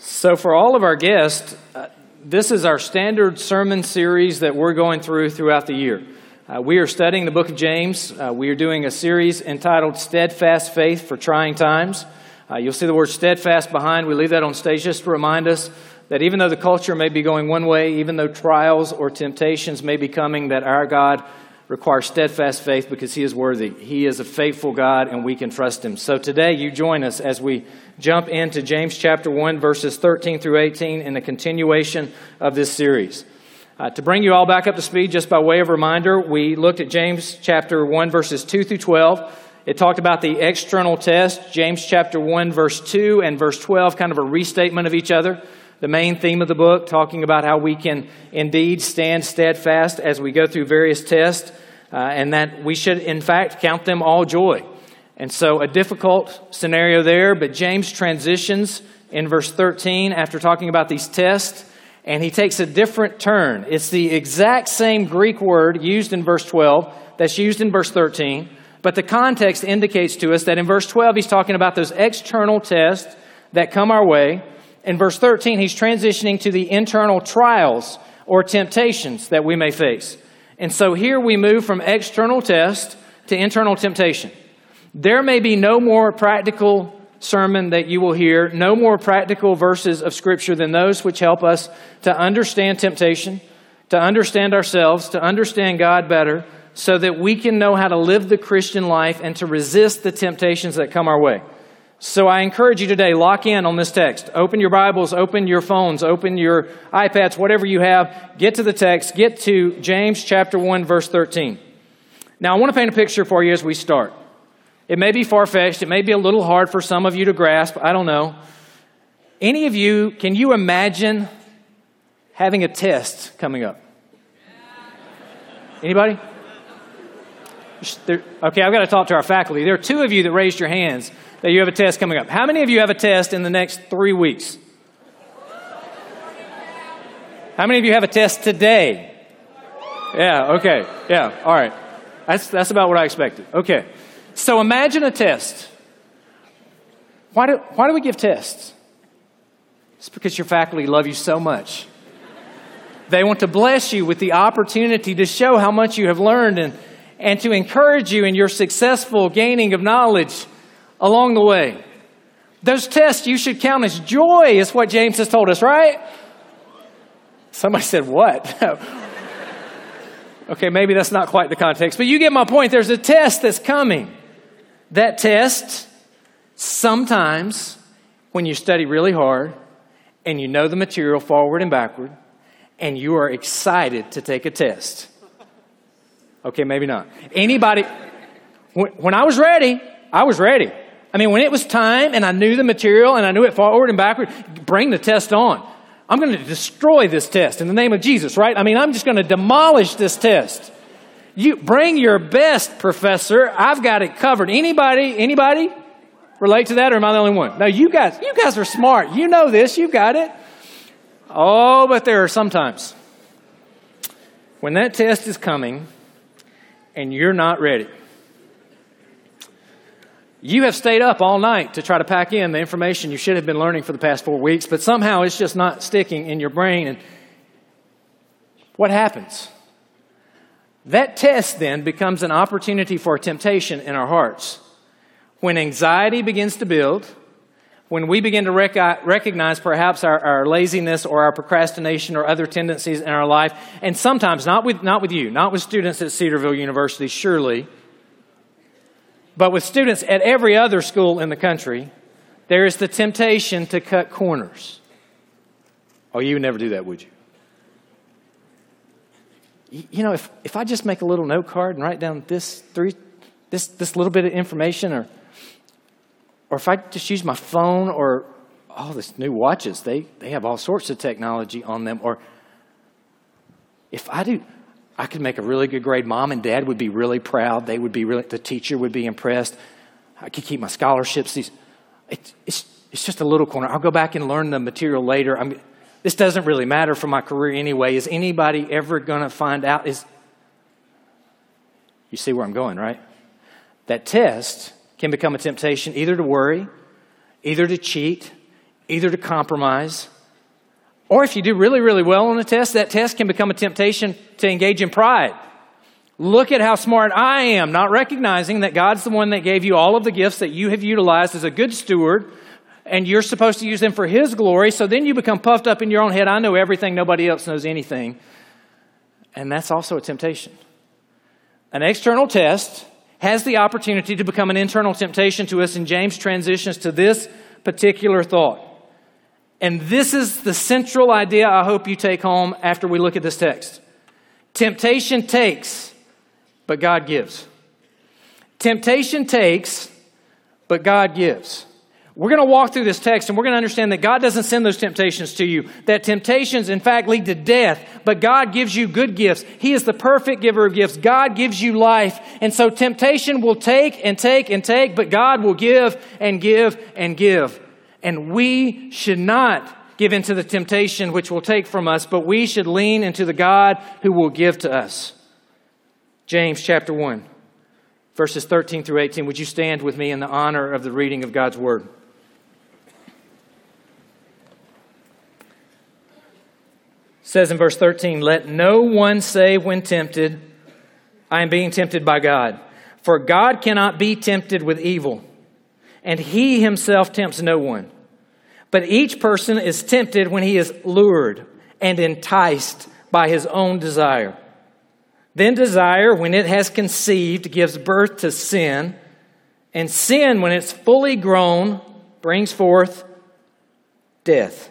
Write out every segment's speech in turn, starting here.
So, for all of our guests, uh, this is our standard sermon series that we're going through throughout the year. Uh, we are studying the book of James. Uh, we are doing a series entitled Steadfast Faith for Trying Times. Uh, you'll see the word steadfast behind. We leave that on stage just to remind us that even though the culture may be going one way, even though trials or temptations may be coming, that our God requires steadfast faith because He is worthy. He is a faithful God and we can trust Him. So today, you join us as we jump into James chapter 1, verses 13 through 18 in the continuation of this series. Uh, to bring you all back up to speed, just by way of reminder, we looked at James chapter 1, verses 2 through 12. It talked about the external test. James chapter 1, verse 2 and verse 12, kind of a restatement of each other the main theme of the book, talking about how we can indeed stand steadfast as we go through various tests, uh, and that we should, in fact, count them all joy. And so, a difficult scenario there, but James transitions in verse 13 after talking about these tests, and he takes a different turn. It's the exact same Greek word used in verse 12 that's used in verse 13, but the context indicates to us that in verse 12 he's talking about those external tests that come our way in verse 13, he's transitioning to the internal trials or temptations that we may face. And so here we move from external test to internal temptation. There may be no more practical sermon that you will hear, no more practical verses of Scripture than those which help us to understand temptation, to understand ourselves, to understand God better, so that we can know how to live the Christian life and to resist the temptations that come our way. So I encourage you today, lock in on this text. Open your Bibles, open your phones, open your iPads, whatever you have. Get to the text. Get to James chapter 1, verse 13. Now, I want to paint a picture for you as we start. It may be far fetched. It may be a little hard for some of you to grasp. I don't know. Any of you, can you imagine having a test coming up? Anybody? There, okay, I've got to talk to our faculty. There are two of you that raised your hands that you have a test coming up. How many of you have a test in the next three weeks? How many of you have a test today? Yeah, okay. Yeah, all right. That's, that's about what I expected. Okay. So imagine a test. Why do, why do we give tests? It's because your faculty love you so much. They want to bless you with the opportunity to show how much you have learned and, and to encourage you in your successful gaining of knowledge along the way. Those tests you should count as joy, is what James has told us, right? Somebody said, What? okay, maybe that's not quite the context, but you get my point. There's a test that's coming. That test, sometimes, when you study really hard and you know the material forward and backward, and you are excited to take a test. Okay, maybe not. Anybody, when I was ready, I was ready. I mean, when it was time and I knew the material and I knew it forward and backward, bring the test on. I'm going to destroy this test in the name of Jesus, right? I mean, I'm just going to demolish this test. You bring your best, professor. I've got it covered. Anybody, anybody relate to that or am I the only one? No, you guys, you guys are smart. You know this. You got it. Oh, but there are sometimes when that test is coming and you're not ready. You have stayed up all night to try to pack in the information you should have been learning for the past four weeks, but somehow it's just not sticking in your brain. And what happens? That test then becomes an opportunity for temptation in our hearts. When anxiety begins to build, when we begin to rec- recognize perhaps our, our, laziness or our procrastination or other tendencies in our life, and sometimes not with, not with you, not with students at Cedarville University, surely, but with students at every other school in the country, there is the temptation to cut corners. Oh, you would never do that, would you? You know, if, if I just make a little note card and write down this three, this, this little bit of information, or, or if I just use my phone or all oh, this new watches, they, they have all sorts of technology on them, or if I do, I could make a really good grade. Mom and dad would be really proud. They would be really, the teacher would be impressed. I could keep my scholarships. These, it, it's, it's just a little corner. I'll go back and learn the material later. I'm, this doesn't really matter for my career anyway. Is anybody ever going to find out? Is, you see where I'm going, right? That test can become a temptation either to worry, either to cheat, either to compromise, or if you do really, really well on a test, that test can become a temptation to engage in pride. Look at how smart I am, not recognizing that God's the one that gave you all of the gifts that you have utilized as a good steward, and you're supposed to use them for His glory. So then you become puffed up in your own head. I know everything, nobody else knows anything. And that's also a temptation. An external test has the opportunity to become an internal temptation to us, and James transitions to this particular thought. And this is the central idea I hope you take home after we look at this text. Temptation takes, but God gives. Temptation takes, but God gives. We're going to walk through this text and we're going to understand that God doesn't send those temptations to you. That temptations, in fact, lead to death, but God gives you good gifts. He is the perfect giver of gifts. God gives you life. And so temptation will take and take and take, but God will give and give and give. And we should not give into the temptation which will take from us, but we should lean into the God who will give to us. James chapter 1, verses 13 through 18. Would you stand with me in the honor of the reading of God's word? Says in verse 13, Let no one say when tempted, I am being tempted by God. For God cannot be tempted with evil, and he himself tempts no one. But each person is tempted when he is lured and enticed by his own desire. Then desire, when it has conceived, gives birth to sin, and sin, when it's fully grown, brings forth death.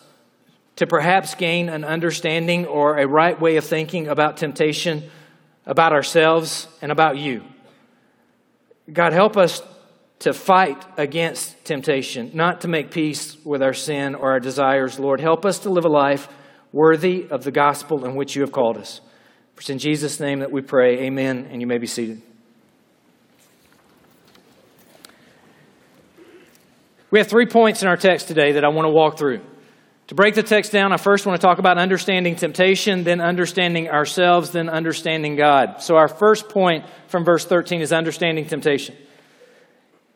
to perhaps gain an understanding or a right way of thinking about temptation, about ourselves, and about you. God, help us to fight against temptation, not to make peace with our sin or our desires. Lord, help us to live a life worthy of the gospel in which you have called us. It's in Jesus' name that we pray. Amen. And you may be seated. We have three points in our text today that I want to walk through. To break the text down, I first want to talk about understanding temptation, then understanding ourselves, then understanding God. So, our first point from verse 13 is understanding temptation.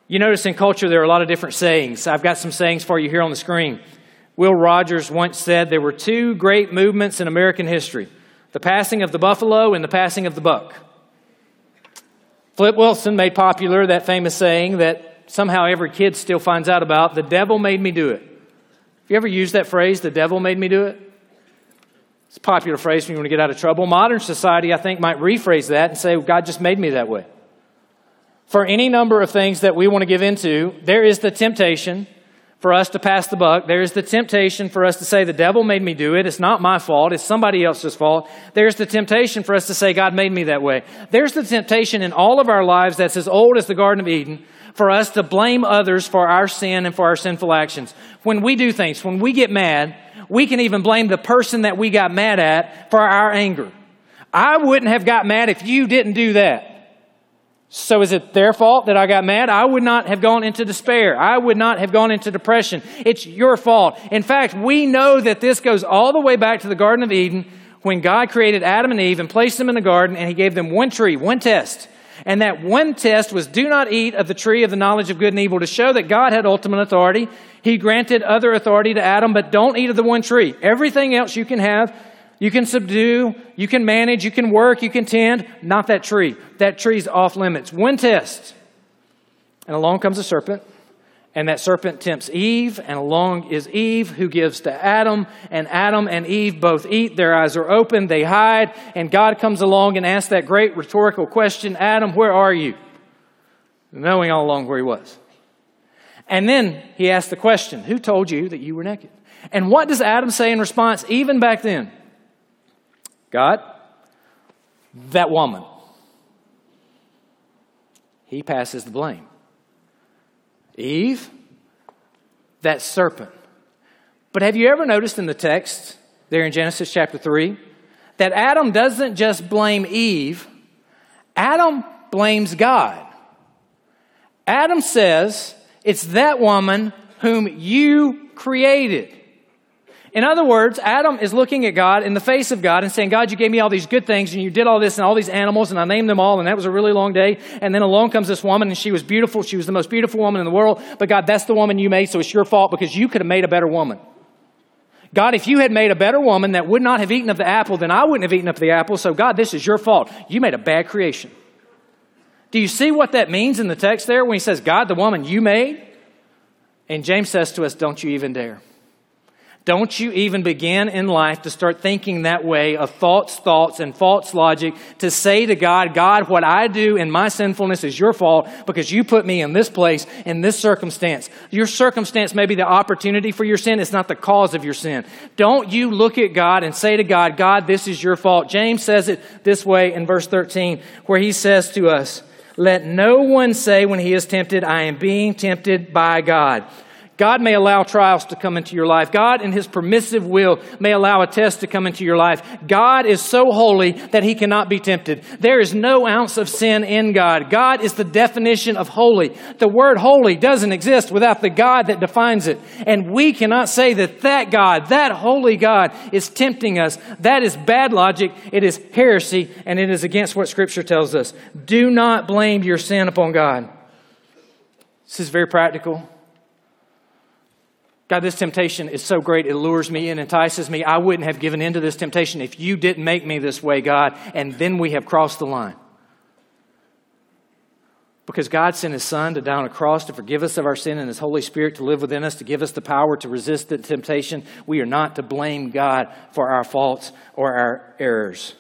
You notice in culture there are a lot of different sayings. I've got some sayings for you here on the screen. Will Rogers once said there were two great movements in American history the passing of the buffalo and the passing of the buck. Flip Wilson made popular that famous saying that somehow every kid still finds out about the devil made me do it. Have you ever used that phrase, the devil made me do it? It's a popular phrase when you want to get out of trouble. Modern society, I think, might rephrase that and say, God just made me that way. For any number of things that we want to give into, there is the temptation for us to pass the buck. There is the temptation for us to say, the devil made me do it. It's not my fault. It's somebody else's fault. There's the temptation for us to say, God made me that way. There's the temptation in all of our lives that's as old as the Garden of Eden for us to blame others for our sin and for our sinful actions. When we do things, when we get mad, we can even blame the person that we got mad at for our anger. I wouldn't have got mad if you didn't do that. So is it their fault that I got mad? I would not have gone into despair. I would not have gone into depression. It's your fault. In fact, we know that this goes all the way back to the Garden of Eden when God created Adam and Eve and placed them in the garden and he gave them one tree, one test. And that one test was do not eat of the tree of the knowledge of good and evil to show that God had ultimate authority. He granted other authority to Adam, but don't eat of the one tree. Everything else you can have, you can subdue, you can manage, you can work, you can tend, not that tree. That tree's off limits. One test. And along comes a serpent and that serpent tempts Eve, and along is Eve who gives to Adam, and Adam and Eve both eat. Their eyes are open, they hide, and God comes along and asks that great rhetorical question Adam, where are you? Knowing all along where he was. And then he asks the question Who told you that you were naked? And what does Adam say in response, even back then? God, that woman. He passes the blame. Eve, that serpent. But have you ever noticed in the text there in Genesis chapter 3 that Adam doesn't just blame Eve, Adam blames God. Adam says, It's that woman whom you created. In other words, Adam is looking at God in the face of God and saying, God, you gave me all these good things and you did all this and all these animals and I named them all and that was a really long day. And then along comes this woman and she was beautiful. She was the most beautiful woman in the world. But God, that's the woman you made, so it's your fault because you could have made a better woman. God, if you had made a better woman that would not have eaten of the apple, then I wouldn't have eaten of the apple. So God, this is your fault. You made a bad creation. Do you see what that means in the text there when he says, God, the woman you made? And James says to us, Don't you even dare. Don't you even begin in life to start thinking that way of thoughts, thoughts, and false logic to say to God, God, what I do in my sinfulness is your fault because you put me in this place, in this circumstance. Your circumstance may be the opportunity for your sin, it's not the cause of your sin. Don't you look at God and say to God, God, this is your fault. James says it this way in verse 13, where he says to us, Let no one say when he is tempted, I am being tempted by God. God may allow trials to come into your life. God, in His permissive will, may allow a test to come into your life. God is so holy that He cannot be tempted. There is no ounce of sin in God. God is the definition of holy. The word holy doesn't exist without the God that defines it. And we cannot say that that God, that holy God, is tempting us. That is bad logic. It is heresy, and it is against what Scripture tells us. Do not blame your sin upon God. This is very practical. God, this temptation is so great, it lures me and entices me. I wouldn't have given in to this temptation if you didn't make me this way, God. And then we have crossed the line. Because God sent His Son to die on a cross to forgive us of our sin and His Holy Spirit to live within us, to give us the power to resist the temptation. We are not to blame God for our faults or our errors.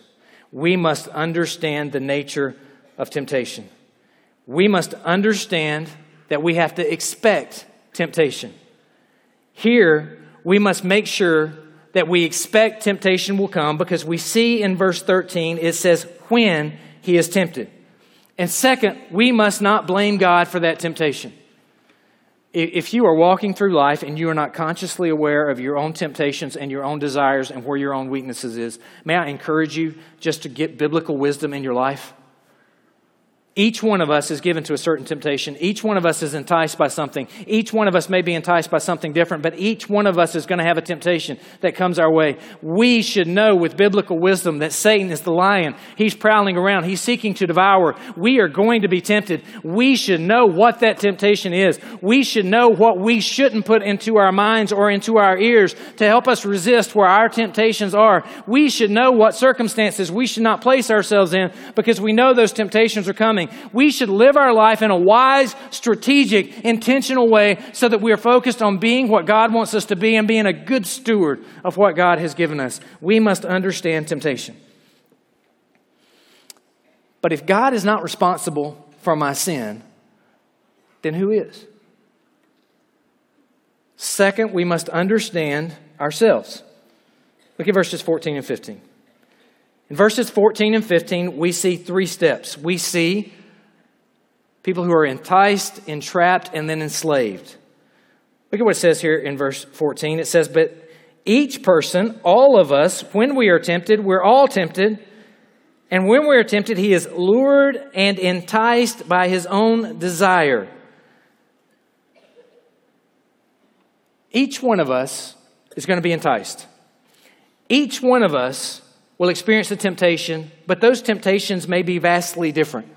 We must understand the nature of temptation. We must understand that we have to expect temptation. Here, we must make sure that we expect temptation will come because we see in verse 13 it says, when he is tempted. And second, we must not blame God for that temptation. If you are walking through life and you are not consciously aware of your own temptations and your own desires and where your own weaknesses is, may I encourage you just to get biblical wisdom in your life? Each one of us is given to a certain temptation. Each one of us is enticed by something. Each one of us may be enticed by something different, but each one of us is going to have a temptation that comes our way. We should know with biblical wisdom that Satan is the lion. He's prowling around. He's seeking to devour. We are going to be tempted. We should know what that temptation is. We should know what we shouldn't put into our minds or into our ears to help us resist where our temptations are. We should know what circumstances we should not place ourselves in because we know those temptations are coming. We should live our life in a wise, strategic, intentional way so that we are focused on being what God wants us to be and being a good steward of what God has given us. We must understand temptation. But if God is not responsible for my sin, then who is? Second, we must understand ourselves. Look at verses 14 and 15. In verses 14 and 15, we see three steps. We see people who are enticed, entrapped, and then enslaved. Look at what it says here in verse 14. It says, But each person, all of us, when we are tempted, we're all tempted. And when we are tempted, he is lured and enticed by his own desire. Each one of us is going to be enticed. Each one of us will experience the temptation, but those temptations may be vastly different.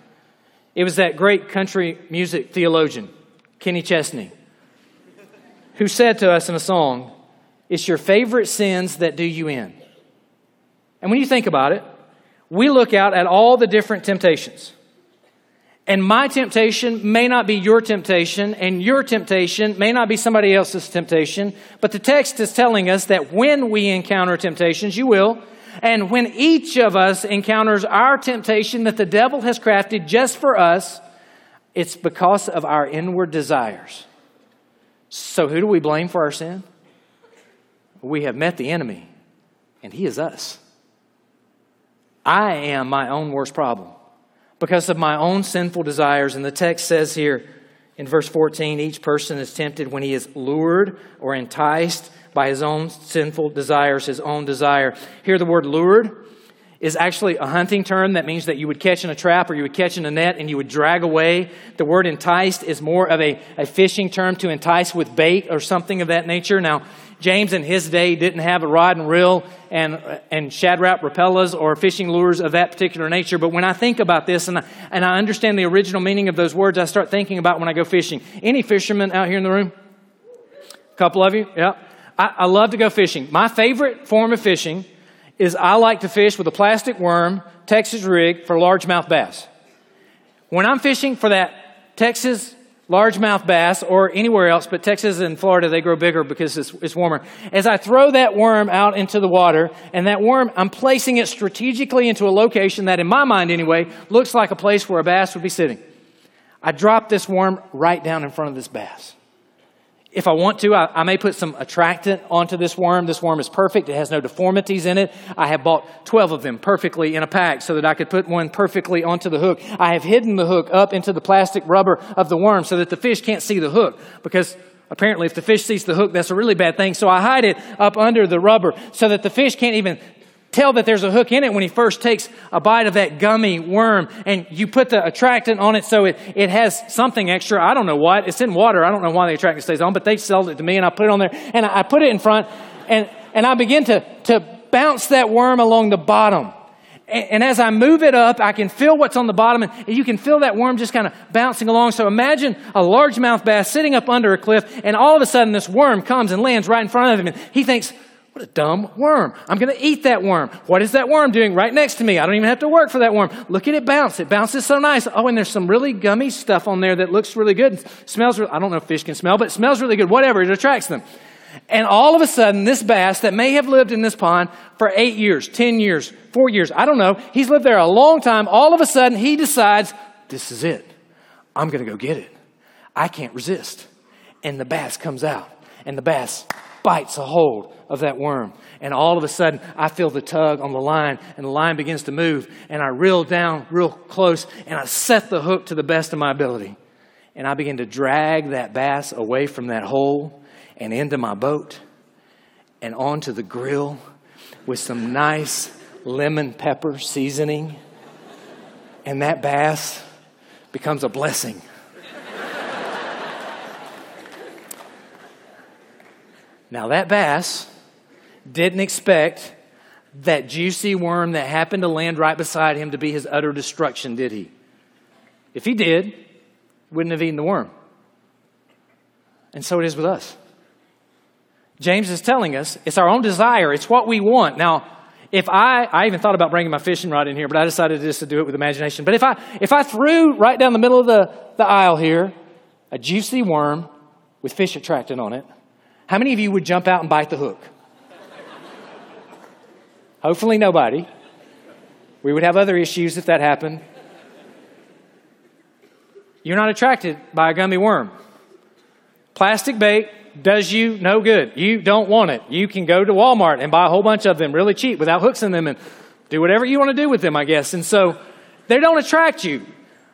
It was that great country music theologian, Kenny Chesney, who said to us in a song, It's your favorite sins that do you in. And when you think about it, we look out at all the different temptations. And my temptation may not be your temptation, and your temptation may not be somebody else's temptation, but the text is telling us that when we encounter temptations, you will, and when each of us encounters our temptation that the devil has crafted just for us, it's because of our inward desires. So, who do we blame for our sin? We have met the enemy, and he is us. I am my own worst problem because of my own sinful desires. And the text says here in verse 14 each person is tempted when he is lured or enticed by his own sinful desires, his own desire. Here, the word lured is actually a hunting term that means that you would catch in a trap or you would catch in a net and you would drag away. The word enticed is more of a, a fishing term to entice with bait or something of that nature. Now, James in his day didn't have a rod and reel and, and Shad Rap Rapalas or fishing lures of that particular nature. But when I think about this and I, and I understand the original meaning of those words, I start thinking about when I go fishing. Any fishermen out here in the room? A couple of you? Yeah. I, I love to go fishing. My favorite form of fishing is I like to fish with a plastic worm, Texas rig for largemouth bass. When I'm fishing for that Texas largemouth bass or anywhere else, but Texas and Florida, they grow bigger because it's, it's, warmer. As I throw that worm out into the water, and that worm, I'm placing it strategically into a location that, in my mind anyway, looks like a place where a bass would be sitting. I drop this worm right down in front of this bass. If I want to, I, I, may put some attractant onto this worm. This worm is perfect. It has no deformities in it. I have bought 12 of them perfectly in a pack so that I could put one perfectly onto the hook. I have hidden the hook up into the plastic rubber of the worm so that the fish can't see the hook because apparently if the fish sees the hook, that's a really bad thing. So I hide it up under the rubber so that the fish can't even tell that there's a hook in it when he first takes a bite of that gummy worm and you put the attractant on it so it, it has something extra. I don't know what. It's in water. I don't know why the attractant stays on, but they sold it to me and I put it on there and I, put it in front and, and I begin to, to bounce that worm along the bottom. And, and as I move it up, I can feel what's on the bottom and you can feel that worm just kind of bouncing along. So imagine a largemouth bass sitting up under a cliff and all of a sudden this worm comes and lands right in front of him and he thinks, what a dumb worm. I'm going to eat that worm. What is that worm doing right next to me? I don't even have to work for that worm. Look at it bounce. It bounces so nice. Oh, and there's some really gummy stuff on there that looks really good. Smells, I don't know if fish can smell, but smells really good. Whatever, it attracts them. And all of a sudden, this bass that may have lived in this pond for eight years, 10 years, four years, I don't know, he's lived there a long time. All of a sudden, he decides, this is it. I'm going to go get it. I can't resist. And the bass comes out. And the bass bites a hold of that worm. And all of a sudden, I feel the tug on the line, and the line begins to move. And I reel down real close, and I set the hook to the best of my ability. And I begin to drag that bass away from that hole and into my boat and onto the grill with some nice lemon pepper seasoning. And that bass becomes a blessing. Now, that bass didn't expect that juicy worm that happened to land right beside him to be his utter destruction, did he? If he did, wouldn't have eaten the worm. And so it is with us. James is telling us it's our own desire, it's what we want. Now, if I, I even thought about bringing my fishing rod in here, but I decided just to do it with imagination. But if I, if I threw right down the middle of the, the aisle here a juicy worm with fish attractant on it, how many of you would jump out and bite the hook? Hopefully, nobody. We would have other issues if that happened. You're not attracted by a gummy worm. Plastic bait does you no good. You don't want it. You can go to Walmart and buy a whole bunch of them really cheap without hooks in them and do whatever you want to do with them, I guess. And so they don't attract you.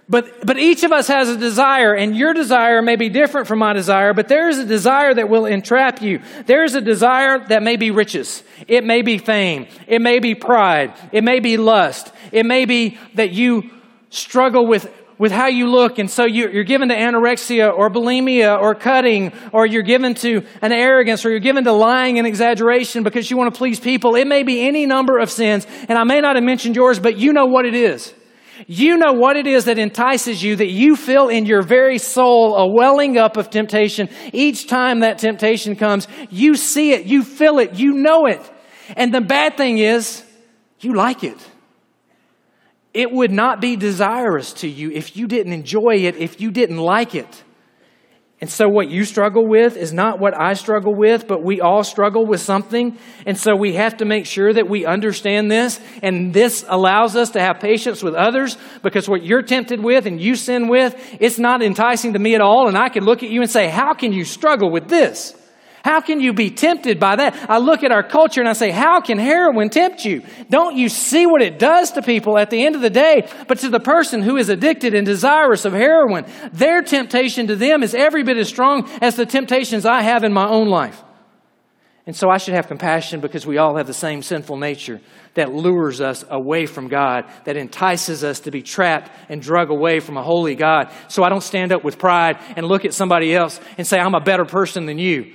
But, but each of us has a desire, and your desire may be different from my desire, but there is a desire that will entrap you. There is a desire that may be riches. It may be fame. It may be pride. It may be lust. It may be that you struggle with, with how you look, and so you're, you're given to anorexia or bulimia or cutting, or you're given to an arrogance, or you're given to lying and exaggeration because you want to please people. It may be any number of sins, and I may not have mentioned yours, but you know what it is. You know what it is that entices you, that you feel in your very soul a welling up of temptation. Each time that temptation comes, you see it, you feel it, you know it. And the bad thing is, you like it. It would not be desirous to you if you didn't enjoy it, if you didn't like it. And so, what you struggle with is not what I struggle with, but we all struggle with something. And so, we have to make sure that we understand this. And this allows us to have patience with others because what you're tempted with and you sin with, it's not enticing to me at all. And I can look at you and say, How can you struggle with this? How can you be tempted by that? I look at our culture and I say, How can heroin tempt you? Don't you see what it does to people at the end of the day? But to the person who is addicted and desirous of heroin, their temptation to them is every bit as strong as the temptations I have in my own life. And so I should have compassion because we all have the same sinful nature that lures us away from God, that entices us to be trapped and drug away from a holy God. So I don't stand up with pride and look at somebody else and say, I'm a better person than you.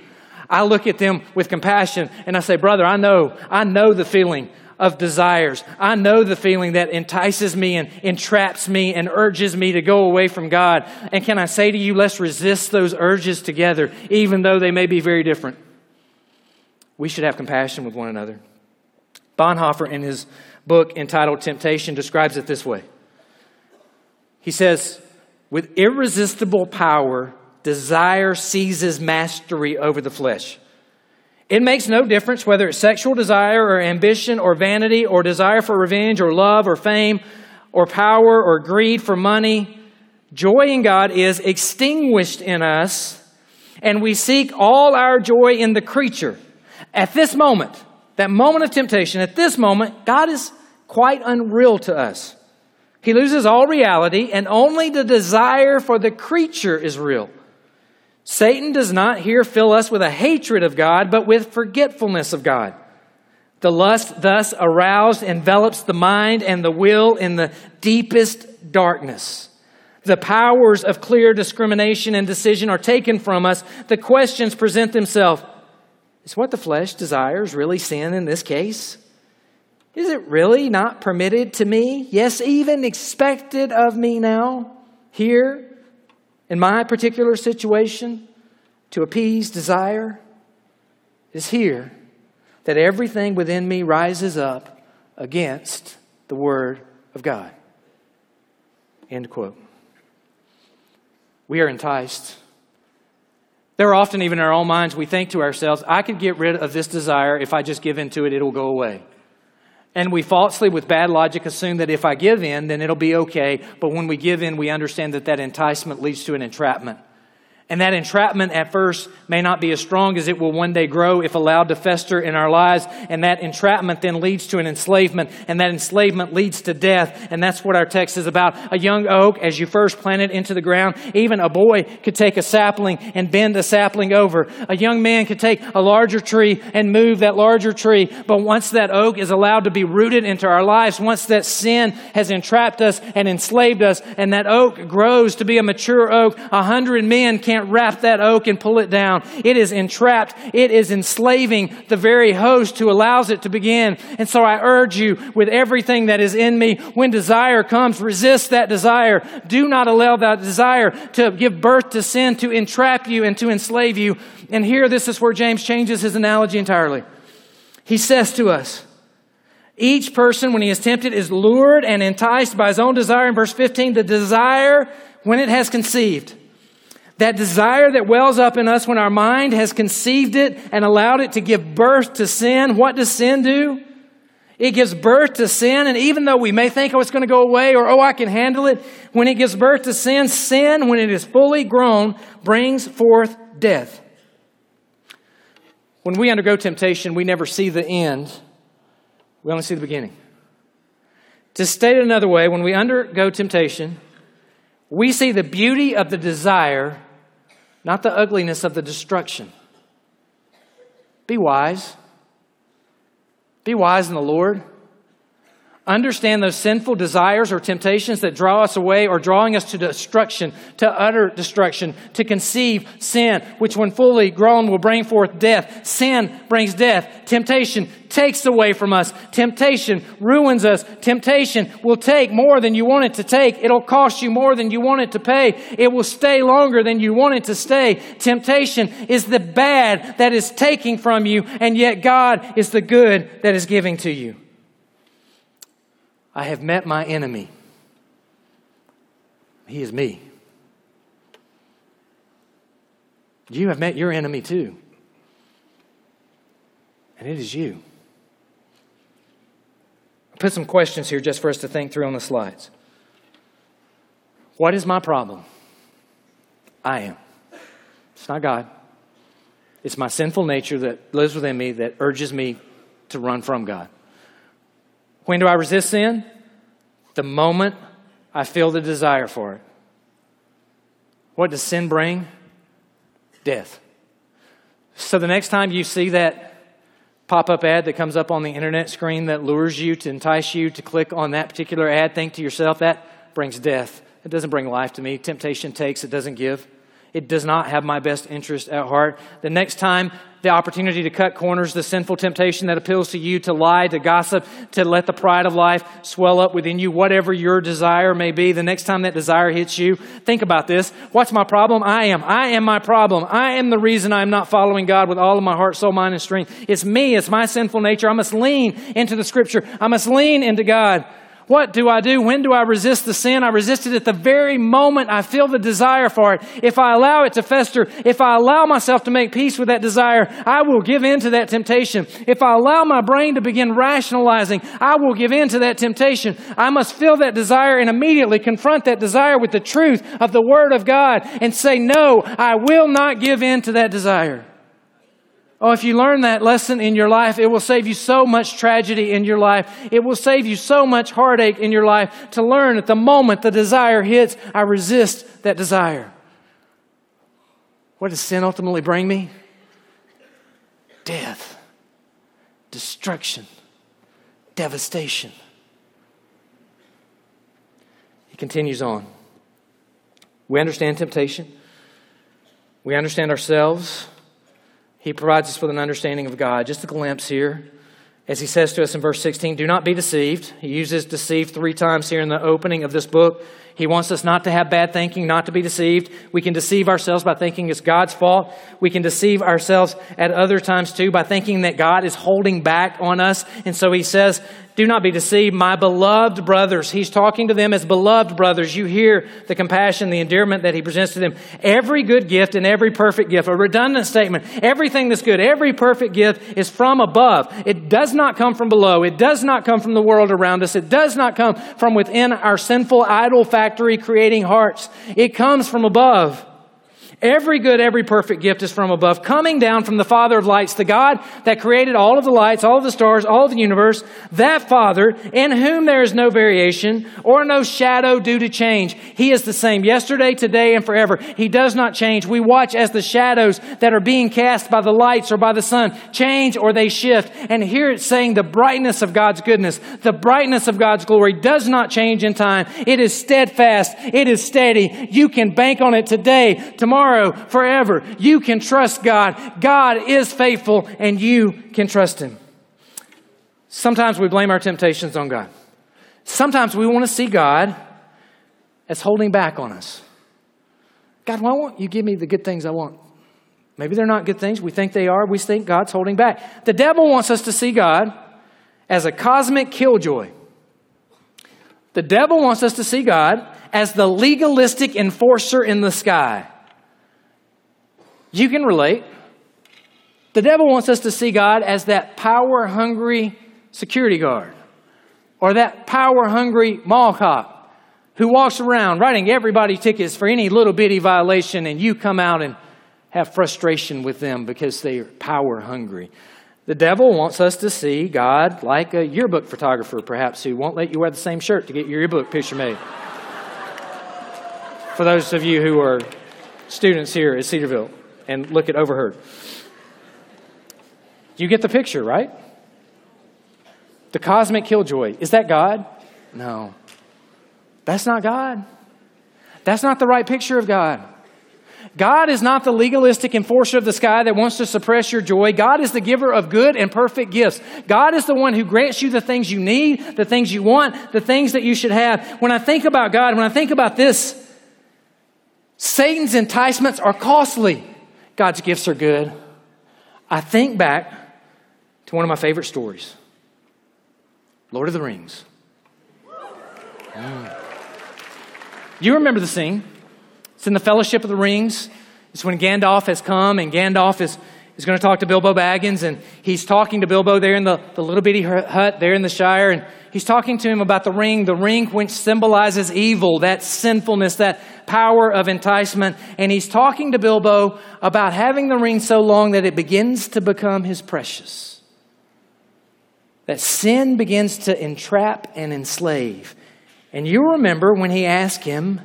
I look at them with compassion and I say, Brother, I know, I know the feeling of desires. I know the feeling that entices me and entraps me and urges me to go away from God. And can I say to you, let's resist those urges together, even though they may be very different we should have compassion with one another. Bonhoeffer, in his book entitled Temptation, describes it this way He says, With irresistible power, desire seizes mastery over the flesh. It makes no difference whether it's sexual desire or ambition or vanity or desire for revenge or love or fame or power or greed for money. Joy in God is extinguished in us, and we seek all our joy in the creature at this moment, that moment of temptation, at this moment, God is quite unreal to us. He loses all reality, and only the desire for the creature is real. Satan does not here fill us with a hatred of God, but with forgetfulness of God. The lust thus aroused envelops the mind and the will in the deepest darkness. The powers of clear discrimination and decision are taken from us. The questions present themselves is what the flesh desires really sin in this case? Is it really not permitted to me? Yes, even expected of me now, here, in my particular situation, to appease desire? is here that everything within me rises up against the Word of God. End quote. We are enticed there are often, even in our own minds, we think to ourselves, I could get rid of this desire. If I just give in to it, it'll go away. And we falsely, with bad logic, assume that if I give in, then it'll be okay. But when we give in, we understand that that enticement leads to an entrapment. And that entrapment at first may not be as strong as it will one day grow if allowed to fester in our lives. And that entrapment then leads to an enslavement. And that enslavement leads to death. And that's what our text is about. A young oak, as you first plant it into the ground, even a boy could take a sapling and bend a sapling over. A young man could take a larger tree and move that larger tree. But once that oak is allowed to be rooted into our lives, once that sin has entrapped us and enslaved us, and that oak grows to be a mature oak, a hundred men can't can't wrap that oak and pull it down. It is entrapped. It is enslaving the very host who allows it to begin. And so I urge you with everything that is in me, when desire comes, resist that desire. Do not allow that desire to give birth to sin, to entrap you and to enslave you. And here, this is where James changes his analogy entirely. He says to us, each person, when he is tempted, is lured and enticed by his own desire. In verse 15, the desire, when it has conceived, that desire that wells up in us when our mind has conceived it and allowed it to give birth to sin. What does sin do? It gives birth to sin, and even though we may think, oh, it's going to go away, or oh, I can handle it, when it gives birth to sin, sin, when it is fully grown, brings forth death. When we undergo temptation, we never see the end, we only see the beginning. To state it another way, when we undergo temptation, we see the beauty of the desire not the ugliness of the destruction. Be wise. Be wise in the Lord. Understand those sinful desires or temptations that draw us away or drawing us to destruction, to utter destruction, to conceive sin, which when fully grown will bring forth death. Sin brings death. Temptation takes away from us. Temptation ruins us. Temptation will take more than you want it to take. It'll cost you more than you want it to pay. It will stay longer than you want it to stay. Temptation is the bad that is taking from you, and yet God is the good that is giving to you. I have met my enemy. He is me. You have met your enemy too. And it is you. I put some questions here just for us to think through on the slides. What is my problem? I am. It's not God. It's my sinful nature that lives within me that urges me to run from God. When do I resist sin? The moment I feel the desire for it. What does sin bring? Death. So the next time you see that pop up ad that comes up on the internet screen that lures you to entice you to click on that particular ad, think to yourself, that brings death. It doesn't bring life to me. Temptation takes, it doesn't give. It does not have my best interest at heart. The next time the opportunity to cut corners, the sinful temptation that appeals to you to lie, to gossip, to let the pride of life swell up within you, whatever your desire may be, the next time that desire hits you, think about this. What's my problem? I am. I am my problem. I am the reason I'm not following God with all of my heart, soul, mind, and strength. It's me. It's my sinful nature. I must lean into the scripture. I must lean into God. What do I do? When do I resist the sin? I resist it at the very moment I feel the desire for it. If I allow it to fester, if I allow myself to make peace with that desire, I will give in to that temptation. If I allow my brain to begin rationalizing, I will give in to that temptation. I must feel that desire and immediately confront that desire with the truth of the Word of God and say, No, I will not give in to that desire. Oh, if you learn that lesson in your life, it will save you so much tragedy in your life. It will save you so much heartache in your life to learn at the moment the desire hits, I resist that desire. What does sin ultimately bring me? Death, destruction, devastation. He continues on. We understand temptation, we understand ourselves. He provides us with an understanding of God. Just a glimpse here. As he says to us in verse 16, do not be deceived. He uses deceive three times here in the opening of this book. He wants us not to have bad thinking, not to be deceived. We can deceive ourselves by thinking it's God's fault. We can deceive ourselves at other times too by thinking that God is holding back on us. And so he says, do not be deceived, my beloved brothers. He's talking to them as beloved brothers. You hear the compassion, the endearment that he presents to them. Every good gift and every perfect gift, a redundant statement. Everything that's good, every perfect gift is from above. It does not come from below. It does not come from the world around us. It does not come from within our sinful idol factory creating hearts. It comes from above. Every good, every perfect gift is from above, coming down from the Father of lights, the God that created all of the lights, all of the stars, all of the universe. That Father, in whom there is no variation or no shadow due to change. He is the same yesterday, today, and forever. He does not change. We watch as the shadows that are being cast by the lights or by the sun change or they shift. And here it's saying the brightness of God's goodness, the brightness of God's glory does not change in time. It is steadfast. It is steady. You can bank on it today, tomorrow, tomorrow, forever. You can trust God. God is faithful and you can trust Him. Sometimes we blame our temptations on God. Sometimes we want to see God as holding back on us. God, why won't you give me the good things I want? Maybe they're not good things. We think they are. We think God's holding back. The devil wants us to see God as a cosmic killjoy. The devil wants us to see God as the legalistic enforcer in the sky. You can relate. The devil wants us to see God as that power hungry security guard or that power hungry mall cop who walks around writing everybody tickets for any little bitty violation, and you come out and have frustration with them because they are power hungry. The devil wants us to see God like a yearbook photographer, perhaps, who won't let you wear the same shirt to get your yearbook picture made. For those of you who are students here at Cedarville and look at overheard. You get the picture, right? The cosmic killjoy. Is that God? No. That's not God. That's not the right picture of God. God is not the legalistic enforcer of the sky that wants to suppress your joy. God is the giver of good and perfect gifts. God is the one who grants you the things you need, the things you want, the things that you should have. When I think about God, when I think about this, Satan's enticements are costly. God's gifts are good. I think back to one of my favorite stories Lord of the Rings. Mm. You remember the scene. It's in the Fellowship of the Rings. It's when Gandalf has come and Gandalf is, is going to talk to Bilbo Baggins and he's talking to Bilbo there in the, the little bitty hut there in the Shire and he's talking to him about the ring, the ring which symbolizes evil, that sinfulness, that power of enticement. And he's talking to Bilbo about having the ring so long that it begins to become his precious. That sin begins to entrap and enslave. And you remember when he asked him,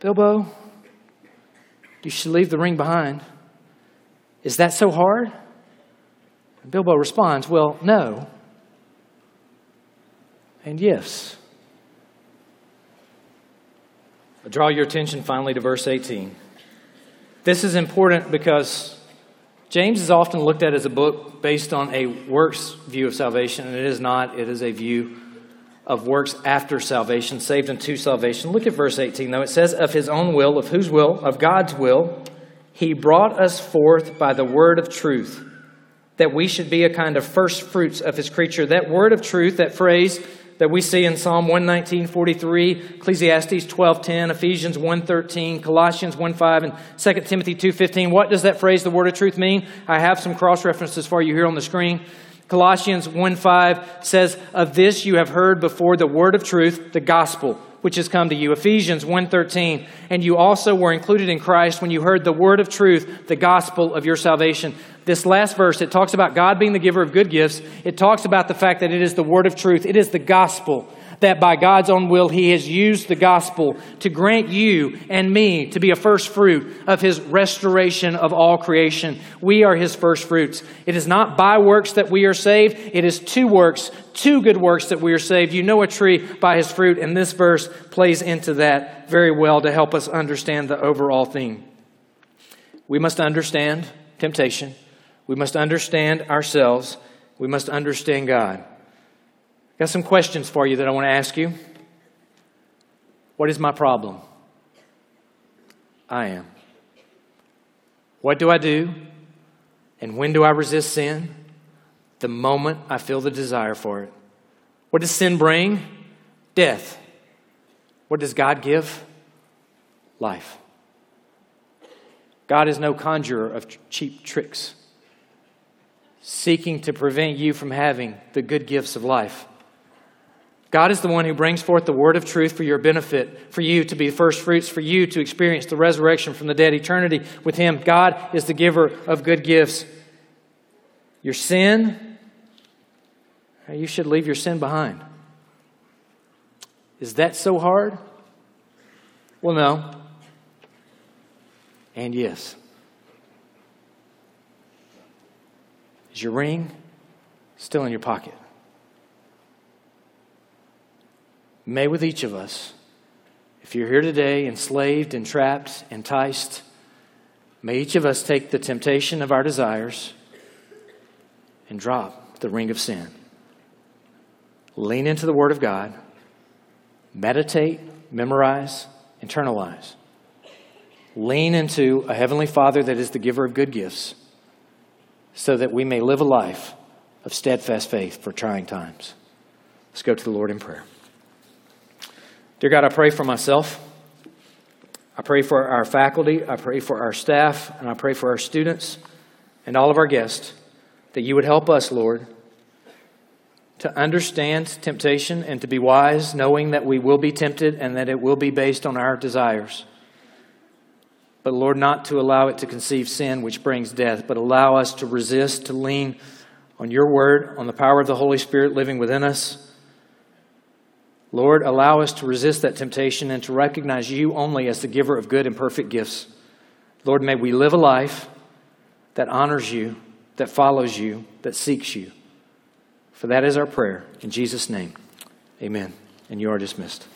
Bilbo, you should leave the ring behind. Is that so hard? Bilbo responds, Well, no. And yes. I draw your attention finally to verse 18. This is important because James is often looked at as a book based on a works view of salvation, and it is not. It is a view of works after salvation, saved unto salvation. Look at verse 18, though. It says, Of his own will, of whose will? Of God's will, he brought us forth by the word of truth, that we should be a kind of first fruits of his creature. That word of truth, that phrase, that we see in Psalm 119, 43, Ecclesiastes 12:10, Ephesians 1:13, Colossians 1:5, and 2 Timothy 2:15. What does that phrase, the word of truth, mean? I have some cross references for you here on the screen. Colossians 1:5 says, "Of this you have heard before the word of truth, the gospel." which has come to you. Ephesians 1:13, and you also were included in Christ when you heard the word of truth, the gospel of your salvation. This last verse, it talks about God being the giver of good gifts. It talks about the fact that it is the word of truth. It is the gospel that by God's own will, He has used the gospel to grant you and me to be a first fruit of His restoration of all creation. We are His first fruits. It is not by works that we are saved, it is to works, to good works that we are saved. You know a tree by His fruit, and this verse plays into that very well to help us understand the overall theme. We must understand temptation. We must understand ourselves. We must understand God. I Got some questions for you that I want to ask you. What is my problem? I am. What do I do? And when do I resist sin? The moment I feel the desire for it. What does sin bring? Death. What does God give? Life. God is no conjurer of cheap tricks, seeking to prevent you from having the good gifts of life. God is the one who brings forth the word of truth for your benefit, for you to be first fruits, for you to experience the resurrection from the dead, eternity with Him. God is the giver of good gifts. Your sin, you should leave your sin behind. Is that so hard? Well, no. And yes. Is your ring still in your pocket? May with each of us, if you're here today enslaved, entrapped, enticed, may each of us take the temptation of our desires and drop the ring of sin. Lean into the Word of God, meditate, memorize, internalize. Lean into a Heavenly Father that is the giver of good gifts so that we may live a life of steadfast faith for trying times. Let's go to the Lord in prayer. Dear God, I pray for myself. I pray for our faculty. I pray for our staff. And I pray for our students and all of our guests that you would help us, Lord, to understand temptation and to be wise, knowing that we will be tempted and that it will be based on our desires. But, Lord, not to allow it to conceive sin, which brings death, but allow us to resist, to lean on your word, on the power of the Holy Spirit living within us Lord, allow us to resist that temptation and to recognize you only as the giver of good and perfect gifts. Lord, may we live a life that honors you, that follows you, that seeks you. For that is our prayer. In Jesus' name, amen. And you are dismissed.